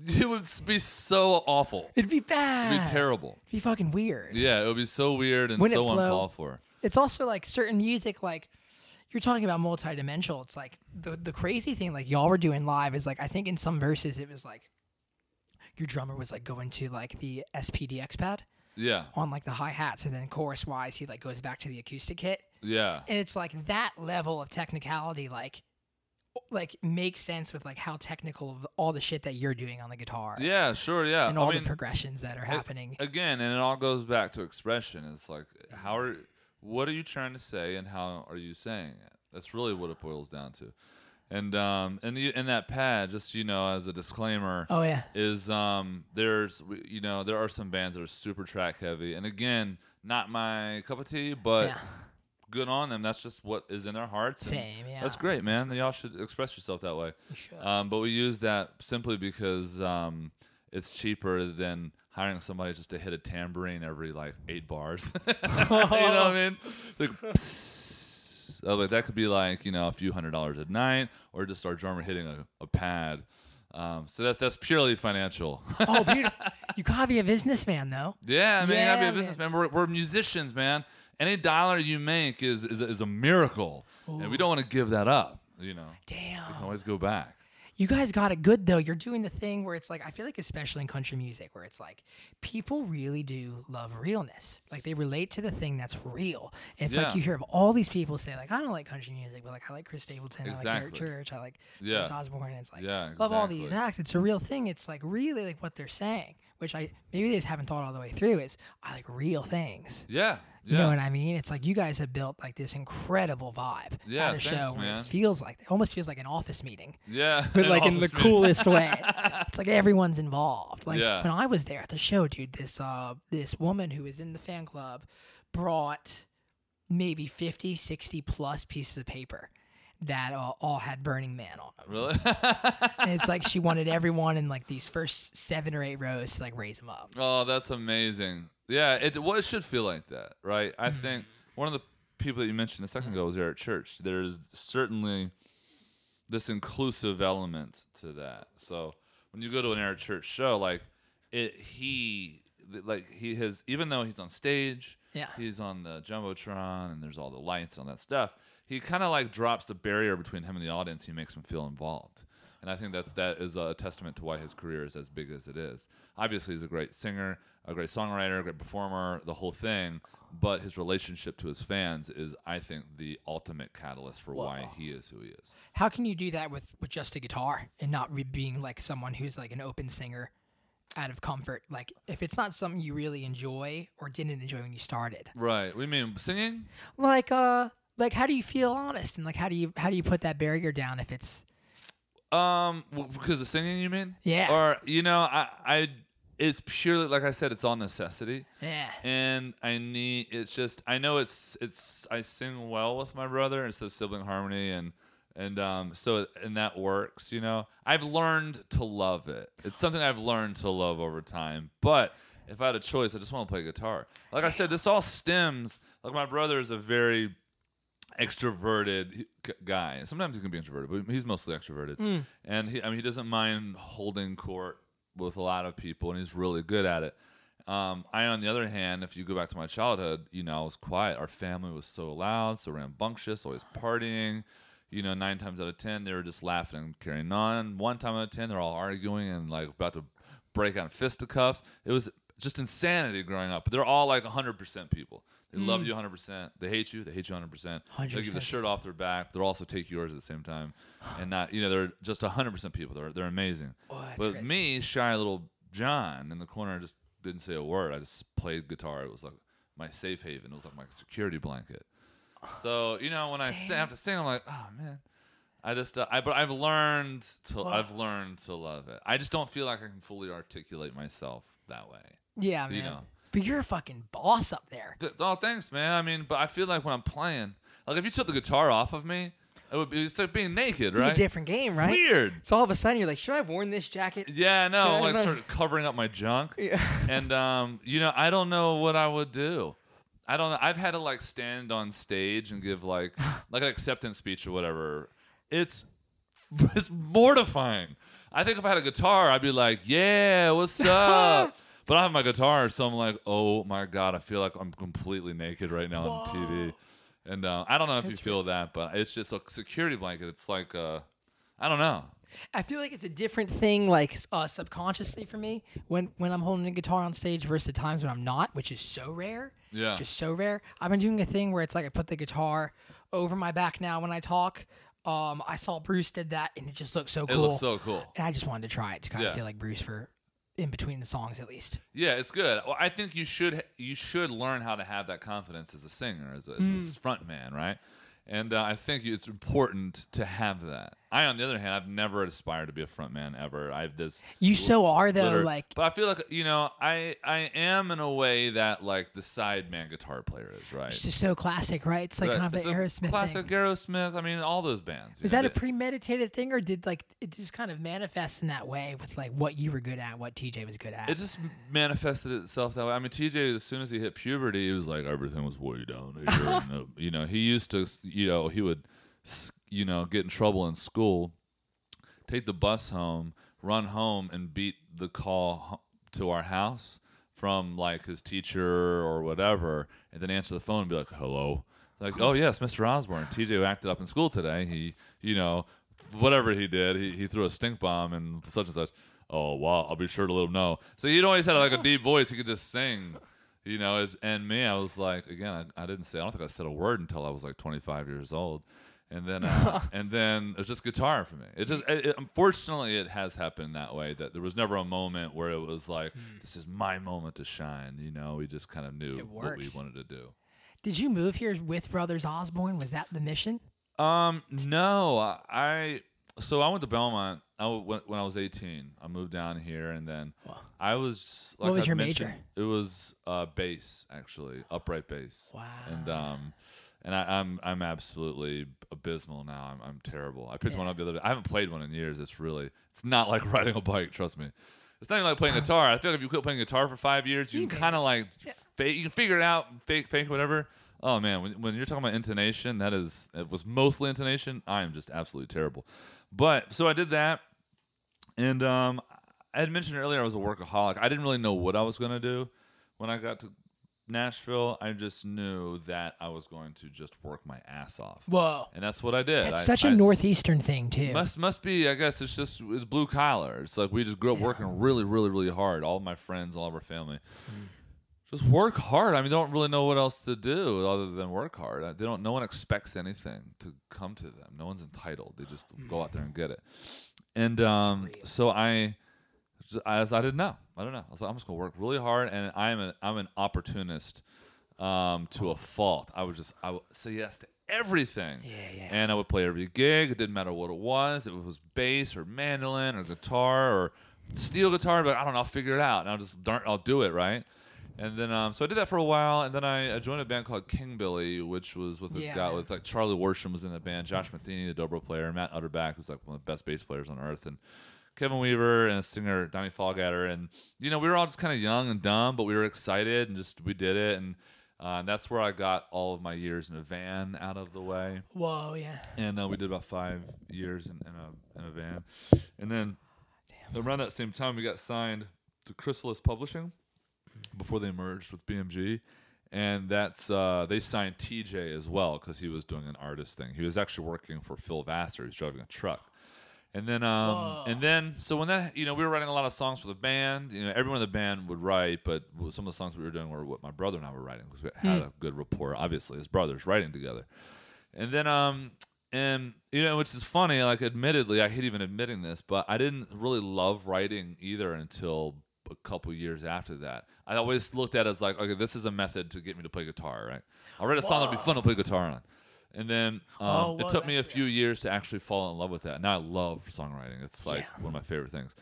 it would be so awful. it'd be bad It'd be terrible. it'd be fucking weird Yeah, it would be so weird and Wouldn't it so flow? uncalled for. it's also like certain music like you're talking about multidimensional it's like the the crazy thing like y'all were doing live is like i think in some verses it was like your drummer was like going to like the SPD-SX pad Yeah, on like the hi-hats and then chorus wise he like goes back to the acoustic kit yeah. and it's like that level of technicality like like makes sense with like how technical of all the shit that you're doing on the guitar Yeah, sure, yeah. and all I mean, the progressions that are happening again, and it all goes back to expression. It's like how are what are you trying to say and how are you saying it? That's really what it boils down to. And um and you, in that pad, just you know, as a disclaimer, oh yeah is um there's you know there are some bands that are super track heavy, and again, not my cup of tea, but Yeah. Good on them. That's just what is in their hearts. Same, yeah. That's great, man. Y'all should express yourself that way. Um, but we use that simply because um, it's cheaper than hiring somebody just to hit a tambourine every like eight bars. you know what I mean? Like, psst. oh, but that could be like you know a few hundred dollars a night, or just our drummer hitting a, a pad. Um, so that's that's purely financial. oh beautiful you gotta be a businessman though Yeah, I mean, you gotta be a businessman. We're, we're musicians, man. Any dollar you make is is, is a miracle, and we don't want to give that up. You know, damn we can always go back. You guys got it good though. You're doing the thing where it's like I feel like especially in country music where it's like people really do love realness. Like they relate to the thing that's real. And it's like you hear of all these people say like I don't like country music, but like I like Chris Stapleton, I like Eric Church, I like Yeah. Osborne. It's like Yeah, love all these acts. It's a real thing. It's like really like what they're saying, which I maybe they just haven't thought all the way through. Is I like real things. Yeah, You yeah. know what I mean? It's like you guys have built like this incredible vibe Yeah, at a thanks, show man. it feels like it almost feels like an office meeting yeah, but like in the meeting. coolest way. It's like everyone's involved. Like Yeah. when I was there at the show, dude, this uh this woman who was in the fan club brought maybe 50, 60 plus pieces of paper that uh, all had Burning Man on them. Really? And it's like she wanted everyone in like these first seven or eight rows to like raise them up. oh, that's amazing. Yeah, it well, it should feel like that, right? I Mm-hmm. think one of the people that you mentioned a second ago was Eric Church. There's certainly this inclusive element to that. So when you go to an Eric Church show, like it, he, like he has, even though he's on stage, Yeah. he's on the jumbotron, and there's all the lights and all that stuff. He kind of like drops the barrier between him and the audience. He makes him feel involved, and I think that's that is a testament to why his career is as big as it is. Obviously, he's a great singer, a great songwriter, a great performer, the whole thing. But his relationship to his fans is, I think, the ultimate catalyst for why he is who he is. How can you do that with with just a guitar and not re- being like someone who's like an open singer out of comfort? Like if it's not something you really enjoy or didn't enjoy when you started. Right? We mean singing? Like uh like how do you feel honest and like how do you how do you put that barrier down if it's Um, because of singing, you mean? Yeah. Or you know, I, I, it's purely like I said, it's all necessity. yeah. and I need it's just I know it's it's I sing well with my brother instead of sibling harmony and and um so and that works you know? I've learned to love it. It's something I've learned to love over time. But if I had a choice I just want to play guitar. Like I said this all stems like my brother is a very extroverted guy. Sometimes he can be introverted but he's mostly extroverted. And he I mean he doesn't mind holding court with a lot of people and he's really good at it. Um, I, on the other hand, if you go back to my childhood, you know, I was quiet. Our family was so loud, so rambunctious, always partying. You know, nine times out of ten, they were just laughing and carrying on. One time out of ten, they're all arguing and like about to break out fisticuffs. It was just insanity growing up. But they're all like 100% people. They love you 100%. They hate you. They hate you 100%. They give the shirt off their back. They'll also take yours at the same time. And not, you know, they're just 100% people. They're, they're amazing. Oh, but crazy. me, shy little John in the corner, just didn't say a word. I just played guitar. It was like my safe haven. It was like my security blanket. So you know, when I sing, have to sing, I'm like, oh man. I just, uh, I, but I've learned to, I've learned to love it. I just don't feel like I can fully articulate myself that way. Yeah, man. You know. But you're a fucking boss up there. Th- oh, thanks, man. I mean, but I feel like when I'm playing, like if you took the guitar off of me, it would be it's like being naked, Be right? a different game, right? Weird. So all of a sudden you're like, should I have worn this jacket? Yeah, no, Yeah, like no. sort of covering up my junk. Yeah. and um, you know, I don't know what I would do. I don't know. I've had to like stand on stage and give like like an acceptance speech or whatever. It's it's mortifying. I think if I had a guitar, I'd be like, "Yeah, what's up?" but I have my guitar, so I'm like, "Oh my god, I feel like I'm completely naked right now on TV." And uh, I don't know if you feel that, but it's just a security blanket. It's like, uh, I don't know. I feel like it's a different thing, like uh, subconsciously for me, when when I'm holding a guitar on stage versus the times when I'm not, which is so rare. Yeah. Just so rare. I've been doing a thing where it's like I put the guitar over my back now when I talk. Um, I saw Bruce did that, and it just looked so cool. It looks so cool. and I just wanted to try it to kind Yeah. of feel like Bruce for in between the songs at least. Yeah, it's good. Well, I think you should you should learn how to have that confidence as a singer, as a, as Mm. a front man, right? And uh, I think it's important to have that. I, on the other hand, I've never aspired to be a front man ever. I have this. You so are though, liter- like but I feel like you know, I I am in a way that like the side man guitar player is, right? it's just so classic, right? It's like Right. kind of a Aerosmith classic thing. Aerosmith. I mean, all those bands. Was know, that a premeditated thing, or did like it just kind of manifest in that way with like what you were good at, what TJ was good at? It just manifested itself that way. I mean, TJ, as soon as he hit puberty, he was like everything was way down here. and, uh, you know, he used to, you know, he would, you know, get in trouble in school, take the bus home, run home, and beat the call to our house from like his teacher or whatever, and then answer the phone and be like, "Hello." Like, oh yes, Mr. Osborne. TJ acted up in school today. He, you know, whatever he did, he, he threw a stink bomb and such and such. Oh wow, I'll be sure to let him know. So he'd always had like a oh. deep voice. He could just sing, you know. It's, and me, I was like, again, I, I didn't say. I don't think I said a word until I was like 25 years old. And then, uh, and then it's just guitar for me. It just, it, it- unfortunately, it has happened that way. That there was never a moment where it was like, this is my moment to shine. You know, we just kind of knew what we wanted to do. Did you move here with Brothers Osborne? Was that the mission? Um, no, I- I so I went to Belmont. I w- when, I was 18, I moved down here, and then I was. Like What was I've your major? It was uh, bass, actually, upright bass. Wow. And um, and I, I'm I'm absolutely abysmal now. I'm I'm terrible. I picked one up the other day. I haven't played one in years. It's really it's not like riding a bike. Trust me. It's not even like playing guitar. I feel like if you quit playing guitar for five years, you You can kind of like fake. You can figure it out, fake, fake, whatever. Oh man, when, when you're talking about intonation, that is it was mostly intonation. I am just absolutely terrible. But so I did that, and um, I had mentioned earlier I was a workaholic. I didn't really know what I was gonna do when I got to Nashville, I just knew that I was going to just work my ass off. Whoa. And that's what I did. It's I- such a I northeastern thing too. Must must be. I guess it's just it's blue collar. It's like we just grew up working really, really, really hard. All of my friends, all of our family, Mm. Just work hard. I mean, they don't really know what else to do other than work hard. Uh, They don't. No one expects anything to come to them. No one's entitled. They just go out there and get it. And um, so I didn't know. I don't know. I was like, I'm just gonna work really hard, and I'm an I'm an opportunist um, to a fault. I would just I would say yes to everything. Yeah, yeah. And I would play every gig. It didn't matter what it was. If it was bass or mandolin or guitar or steel guitar, but I don't know. I'll figure it out, and I'll just darn, I'll do it right. And then, um, so I did that for a while, and then I, I joined a band called King Billy, which was with a Yeah, guy with like Charlie Worsham was in the band, Josh Matheny, the dobro player, Matt Utterback, who's like one of the best bass players on earth, and Kevin Weaver and a singer Donnie Fallgatter, and you know we were all just kind of young and dumb, but we were excited and just we did it, and uh, that's where I got all of my years in a van out of the way. Whoa, yeah. and uh, we did about five years in, in a in a van, and then around that same time we got signed to Chrysalis Publishing before they merged with BMG, and that's uh, they signed TJ as well because he was doing an artist thing. He was actually working for Phil Vassar. He was driving a truck. And then, um, and then, so when that, you know, we were writing a lot of songs for the band. You know, everyone in the band would write, but some of the songs we were doing were what my brother and I were writing because we had a good rapport, obviously, as brothers writing together. And then, um, and you know, which is funny. Like, admittedly, I hate even admitting this, but I didn't really love writing either until a couple years after that. I always looked at it as like, okay, this is a method to get me to play guitar, right? I'll write a song that'll be fun to play guitar on. And then um, Oh, it took me a few years to actually fall in love with that. Now I love songwriting. It's like Yeah. one of my favorite things.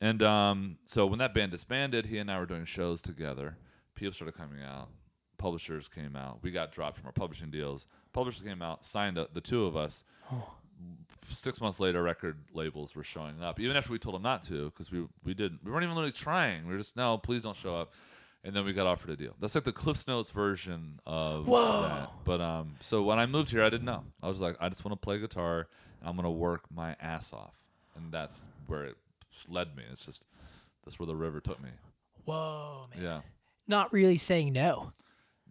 And um, so when that band disbanded, he and I were doing shows together. People started coming out. Publishers came out. We got dropped from our publishing deals. Publishers came out, signed up, the two of us. Six months later, record labels were showing up, even after we told them not to, because we we didn't. We weren't even really trying. We were just no, please don't show up. And then we got offered a deal. That's like the Cliff's Notes version of Whoa. that. But um, so when I moved here, I didn't know. I was like, I just want to play guitar. And I'm gonna work my ass off, and that's where it led me. It's just that's where the river took me. Whoa, man. Yeah. Not really saying no.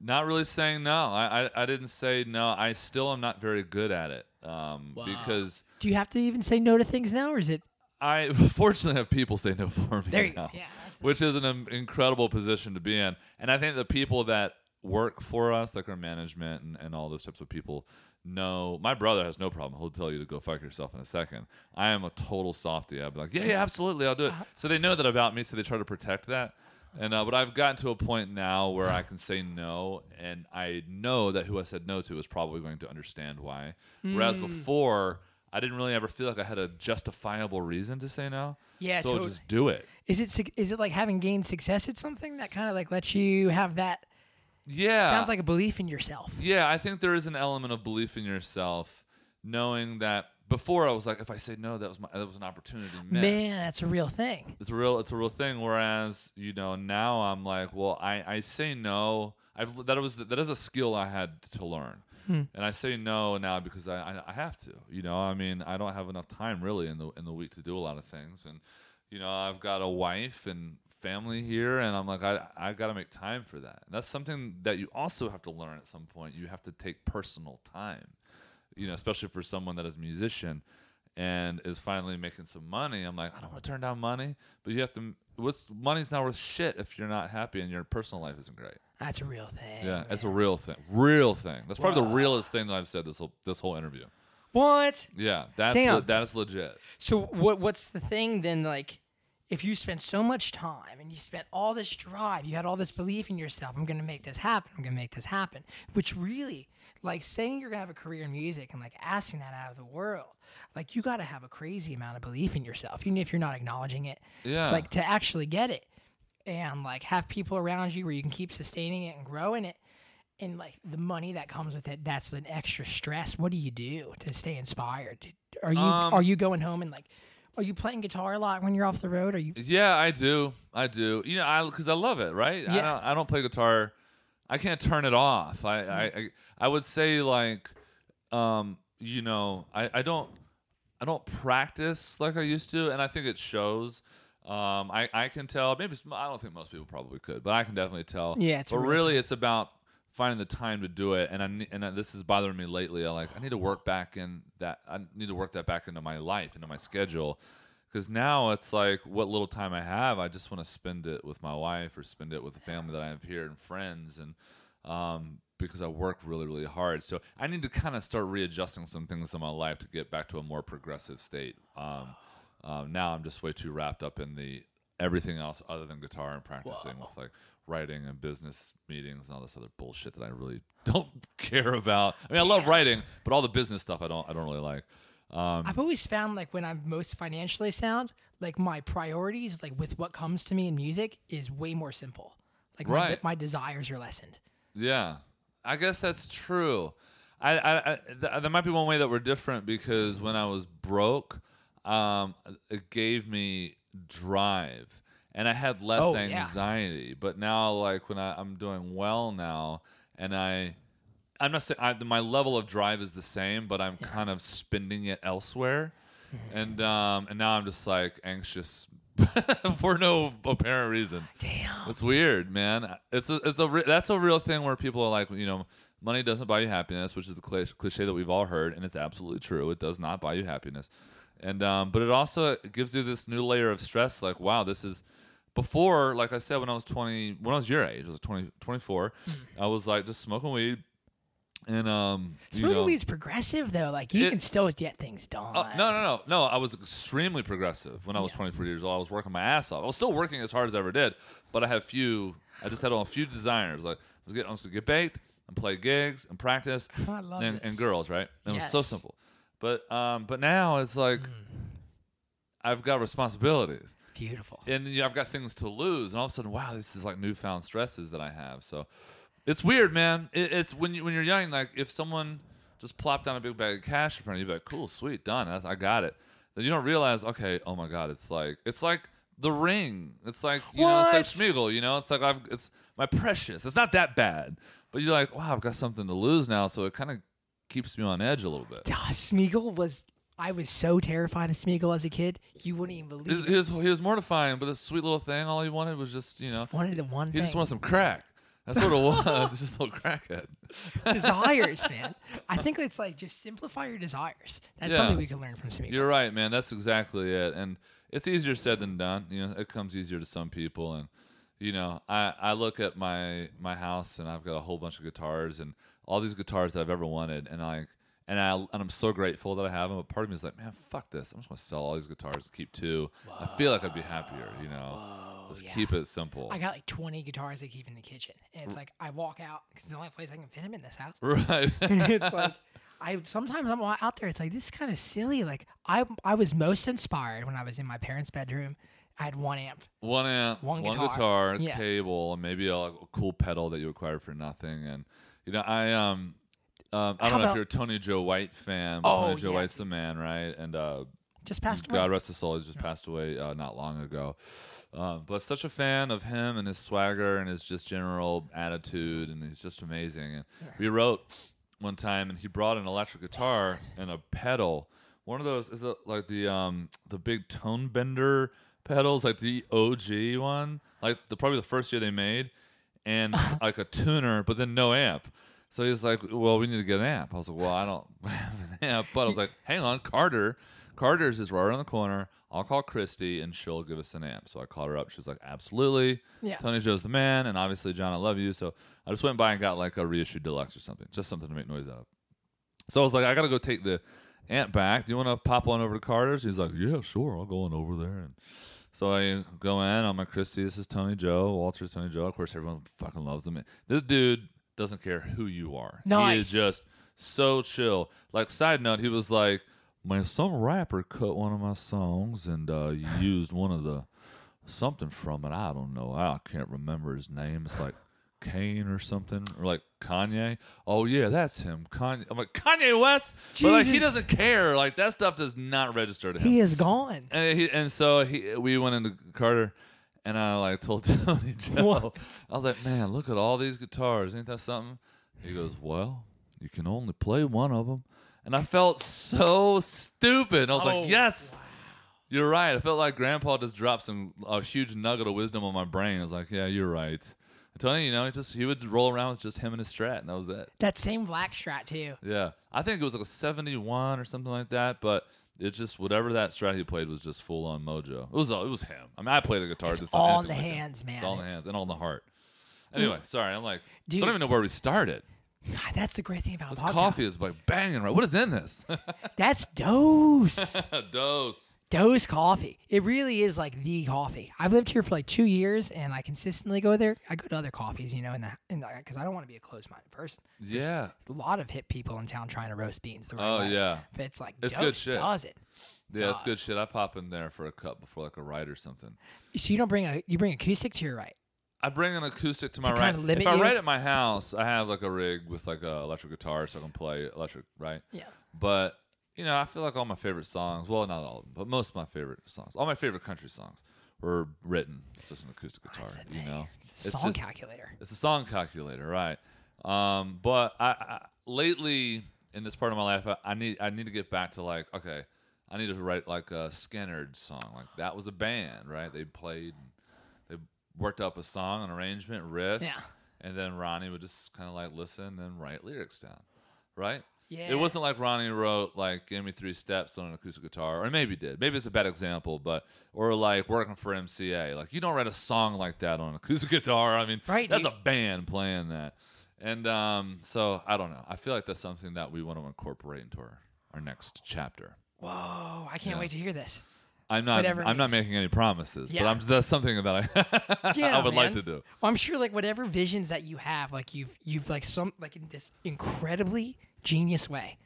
Not really saying no. I, I I didn't say no. I still am not very good at it. Um, Wow. because Do you have to even say no to things now, or is it? I fortunately have people say no for me There you now, go. Yeah. That's which is an um, incredible position to be in. And I think the people that work for us, like our management and, and all those types of people, know. My brother has no problem. He'll tell you to go fuck yourself in a second. I am a total softie. I'd be like, yeah, yeah, absolutely, I'll do it. So they know that about me, so they try to protect that. And uh, but I've gotten to a point now where I can say no, and I know that who I said no to is probably going to understand why. Whereas Hmm. before, I didn't really ever feel like I had a justifiable reason to say no. Yeah, so totally. just do it. Is it like having gained success at something that kind of like lets you have that? Yeah, Sounds like a belief in yourself. Yeah, I think there is an element of belief in yourself, knowing that before I was like, if I say no, that was my that was an opportunity missed. Man, that's a real thing. it's a real it's a real thing. Whereas you know now I'm like, well, I I say no. I've that was that is a skill I had to learn, hmm. and I say no now because I, I I have to. You know, I mean, I don't have enough time really in the in the week to do a lot of things, and you know, I've got a wife and family here, and I'm like, I I got to make time for that. And that's something that you also have to learn at some point. You have to take personal time you know, especially for someone that is a musician and is finally making some money. I'm like, I don't want to turn down money, but you have to. What's money's not worth shit if you're not happy and your personal life isn't great. That's a real thing. Yeah, it's a real thing, real thing. That's probably the realest thing that I've said this whole this whole interview. What? Yeah, that's Damn. le- that is legit. So what? What's the thing then? Like, if you spent so much time and you spent all this drive, you had all this belief in yourself. I'm gonna make this happen. I'm gonna make this happen. Which really, like, saying you're gonna have a career in music and like asking that out of the world, like you got to have a crazy amount of belief in yourself, even if you're not acknowledging it. Yeah. It's like to actually get it and like have people around you where you can keep sustaining it and growing it. And like the money that comes with it, that's an extra stress. What do you do to stay inspired? Are you Um, are you going home and like are you playing guitar a lot when you're off the road? Are you Yeah, I do. I do. You know, I because I love it, right? I Yeah. don't. I don't play guitar. I can't turn it off. I I, I, I would say like, um, you know, I, I don't I don't practice like I used to, and I think it shows. Um, I, I can tell. Maybe I don't think most people probably could, but I can definitely tell. Yeah, it's but really, it's about finding the time to do it. And I and I, this is bothering me lately. I like I need to work back in that. I need to work that back into my life, into my schedule. Because now it's like what little time I have, I just want to spend it with my wife or spend it with the family that I have here and friends, and um, because I work really, really hard. So I need to kind of start readjusting some things in my life to get back to a more progressive state. Um, um, now I'm just way too wrapped up in the everything else other than guitar and practicing with like writing and business meetings and all this other bullshit that I really don't care about. I mean, I love writing, but all the business stuff I don't I don't really like. Um, I've always found like when I'm most financially sound, like my priorities, like with what comes to me in music, is way more simple. Like my, de- my desires are lessened. Yeah, I guess that's true. I, I, I th- there might be one way that we're different because when I was broke, um, it gave me drive, and I had less Oh, yeah. anxiety. But now, like when I, I'm doing well now, and I, I'm not saying I, my level of drive is the same, but I'm kind of spending it elsewhere, Mm-hmm. and um, and now I'm just like anxious for no apparent reason. Damn. It's weird, man. It's a, it's a re- that's a real thing where people are like, you know, money doesn't buy you happiness, which is the cliche that we've all heard, and it's absolutely true. It does not buy you happiness, and um, but it also gives you this new layer of stress. Like, wow, this is before. Like I said, when I was twenty, when I was your age, I was 20, 24, I was like just smoking weed, and um, you Smoking know, weed's progressive though. Like you It- can still get things done. Oh, no, no, no, no. I was extremely progressive when I was 24 years old. I was working my ass off. I was still working as hard as I ever did, but I had few. I just had a few designers. Like I was getting, I was to get baked and play gigs and practice love and, and girls, right? And it was so simple. But um, but now it's like I've got responsibilities Beautiful. and you know, I've got things to lose, and all of a sudden, wow, this is like newfound stresses that I have. So it's weird, man. It, it's when you when you're young, like if someone just plopped down a big bag of cash in front of you, like, cool, sweet, done. That's, I got it. Then you don't realize, okay, oh my god, it's like it's like the ring. It's like you know, it's like Smeagol. You know, it's like I've it's my precious. It's not that bad, but you're like, wow, I've got something to lose now, so it kind of keeps me on edge a little bit. Smeagol was. I was so terrified of Smeagol as a kid. You wouldn't even believe. He was, he was mortifying, but this sweet little thing, all he wanted was just you know wanted the one He thing. just wanted some crack. That's what it was. It's just a little crackhead. desires, man. I think it's like just simplify your desires. That's Yeah. something we can learn from Smeagol. You're right, man. That's exactly it. And it's easier said than done. You know, it comes easier to some people. And you know, I I look at my my house and I've got a whole bunch of guitars and all these guitars that I've ever wanted. And I and I and I'm so grateful that I have them. But part of me is like, man, fuck this. I'm just gonna sell all these guitars and keep two. I feel like I'd be happier. You know, just yeah. keep it simple. I got like 20 guitars I keep in the kitchen, and it's like I walk out because it's the only place I can fit them in this house. right. it's like I sometimes I'm out there. It's like this is kind of silly. Like I I was most inspired when I was in my parents' bedroom. I had one amp. one amp, One one, guitar. guitar, Yeah. cable, and maybe a, a cool pedal that you acquired for nothing. And you know, I um, um I don't know if you're a Tony Joe White fan, but Oh, Tony Joe yeah. White's the man, right? And uh, Just passed away. God rest his soul, he's just passed away uh, not long ago. Um, but such a fan of him and his swagger and his just general attitude, and he's just amazing. And we wrote one time, and he brought an electric guitar and a pedal. One of those is it like the um the big tone bender pedals, like the OG one, like the probably the first year they made, and like a tuner, but then no amp. So he's like, "Well, we need to get an amp." I was like, "Well, I don't have an amp," but I was like, "Hang on, Carter." Carter's is right around the corner. I'll call Christy and she'll give us an amp. So I called her up. She's like, absolutely. Yeah. Tony Joe's the man. And obviously, John, I love you. So I just went by and got like a reissued deluxe or something, just something to make noise out of. So I was like, I got to go take the amp back. Do you want to pop on over to Carter's? He's like, yeah, sure. I'll go on over there. And so I go in. I'm like, Christy, this is Tony Joe. Walter's Tony Joe. Of course, everyone fucking loves him. This dude doesn't care who you are. He is just so chill. Like, side note, he was like, man, some rapper cut one of my songs and uh, used one of the something from it. I don't know. I can't remember his name. It's like Kane or something, or like Kanye. Oh yeah, that's him. Kanye. I'm like Kanye West, but like he doesn't care. Like that stuff does not register to him. He is gone. And, he, and so he, we went into Carter, and I like told Tony Joe, What? I was like, man, look at all these guitars. Ain't that something? He goes, well, you can only play one of them. And I felt so stupid. I was Oh, like, yes, You're right. I felt like Grandpa just dropped some a huge nugget of wisdom on my brain. I was like, yeah, you're right. I told you, you know, he just he would roll around with just him and his strat, and that was it. That same black strat too. Yeah, I think it was like a 71 or something like that, but. It's just whatever that strat he played was just full on mojo. It was all, it was him. I mean, I play the guitar. It's all in the like him. hands, man. It's all in the hands and all in the heart. Mm. Anyway, sorry, I'm like, Dude. don't even know where we started. God, that's the great thing about This coffee is like banging right. What is in this? That's dose. Dose. Dose coffee. It really is like the coffee. I've lived here for like two years, and I consistently go there. I go to other coffees, you know, in the in because I don't want to be a closed-minded person. Yeah. A lot of hip people in town trying to roast beans. The right Oh way. yeah. But it's like It's good shit. Does it? Yeah, it's good shit. I pop in there for a cup before like a ride or something. So you don't bring a you bring acoustic to your right. I bring an acoustic to my To right. kinda limit if I you? write at my house, I have like a rig with like a electric guitar so I can play electric, right? Yeah. But you know, I feel like all my favorite songs, well, not all of them, but most of my favorite songs, all my favorite country songs, were written with just an acoustic guitar. You know, It's a song just- calculator. It's a song calculator, right? Um, but I, I lately in this part of my life, I, I need I need to get back to like okay, I need to write like a Skynyrd song. Like that was a band, right? They played, they worked up a song, an arrangement, riffs, Yeah. and then Ronnie would just kind of like listen and write lyrics down, right? Yeah. It wasn't like Ronnie wrote like "Give Me Three Steps" on an acoustic guitar, or maybe did. Maybe it's a bad example, but or like working for MCA. Like you don't write a song like that on an acoustic guitar. I mean, Right, That's dude. a band playing that, and um, so I don't know. I feel like that's something that we want to incorporate into our, our next chapter. Whoa! I can't Yeah. wait to hear this. I'm not. Whatever I'm not making any promises, Yeah. but I'm, that's something that I Yeah, I would like to do. Well, I'm sure like whatever visions that you have, like you've you've like some like in this incredibly genius way.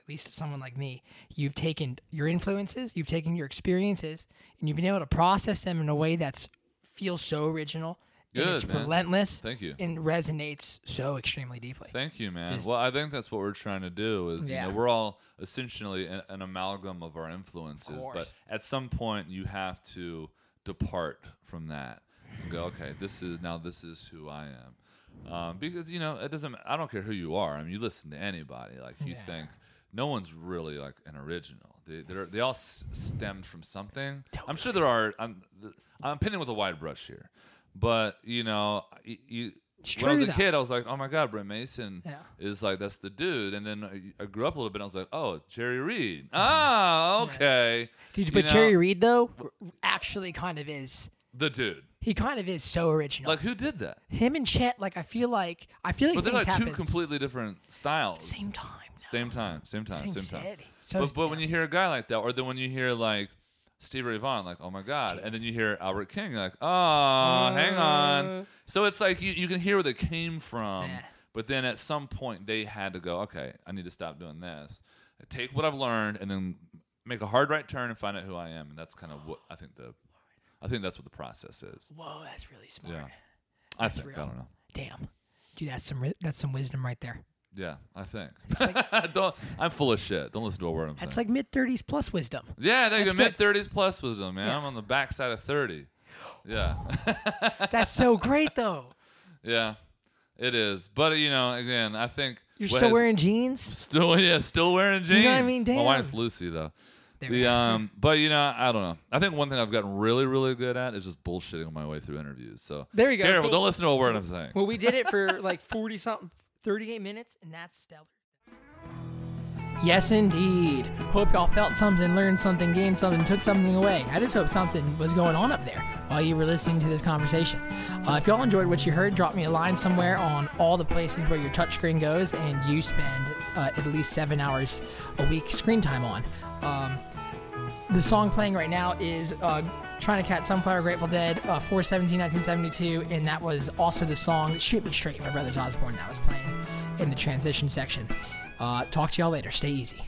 At least someone like me, you've taken your influences, you've taken your experiences, and you've been able to process them in a way that's feels so original. Good, it's man. relentless. Thank you. And resonates so extremely deeply. Thank you, man. Well, I think that's what we're trying to do. Is Yeah. you know we're all essentially an, an amalgam of our influences, course. but at some point you have to depart from that and go, okay, this is now this is who I am, um, because you know it doesn't. I don't care who you are. I mean, you listen to anybody. Like you Yeah. think no one's really like an original. They they're, all s- stemmed from something. I'm sure there are. I'm I'm painting with a wide brush here, but you know you. When I was a though. kid, I was like, "Oh my God, Brent Mason Yeah. is like that's the dude." And then I, I grew up a little bit. and I was like, "Oh, Jerry Reed. Ah, okay." Dude, You but know, Jerry Reed though actually kind of is. The dude. He kind of is so original. Like, who did that? Him and Chet, like I feel like I feel like But they're like two completely different styles. same time. Same time. Same time. Same Same, time. So- but but when you hear a guy like that, or then when you hear like Stevie Ray Vaughan, like, "Oh my God," and then you hear Albert King, like, "Oh, hang on." Mm. So it's like you you can hear where they came from. Yeah. But then at some point they had to go, okay, I need to stop doing this. Take what I've learned and then make a hard right turn and find out who I am. And that's kind of what I think the I think that's what the process is. Whoa, that's really smart. Yeah. I think. real. I don't know. Damn, dude, that's some ri- that's some wisdom right there. Yeah, I think. like- don't I'm full of shit. Don't listen to a word I'm That's saying. like mid thirties plus wisdom. yeah, there you go. that's Mid thirties plus wisdom, man. Yeah. I'm on the backside of thirty. Yeah. That's so great though. yeah. It is. But you know, again, I think You're still has- wearing jeans. Still, yeah, still wearing jeans. You know what I mean? Damn. My wife's Lucy though. There The we go. um, but you know, I don't know. I think one thing I've gotten really, really good at is just bullshitting my way through interviews. So There you go. Careful, Cool. don't listen to a word I'm saying. Well, we did it for like forty something, thirty-eight minutes, and that's stellar. Yes, indeed. Hope y'all felt something, learned something, gained something, took something away. I just hope something was going on up there while you were listening to this conversation. Uh, if y'all enjoyed what you heard, drop me a line somewhere on all the places where your touchscreen goes and you spend uh, at least seven hours a week screen time on. Um, the song playing right now is uh, China Cat Sunflower Grateful Dead, uh, 417 1972, and that was also the song Shoot Me Straight my Brothers Osborne that was playing in the transition section. Uh, talk to y'all later. Stay easy.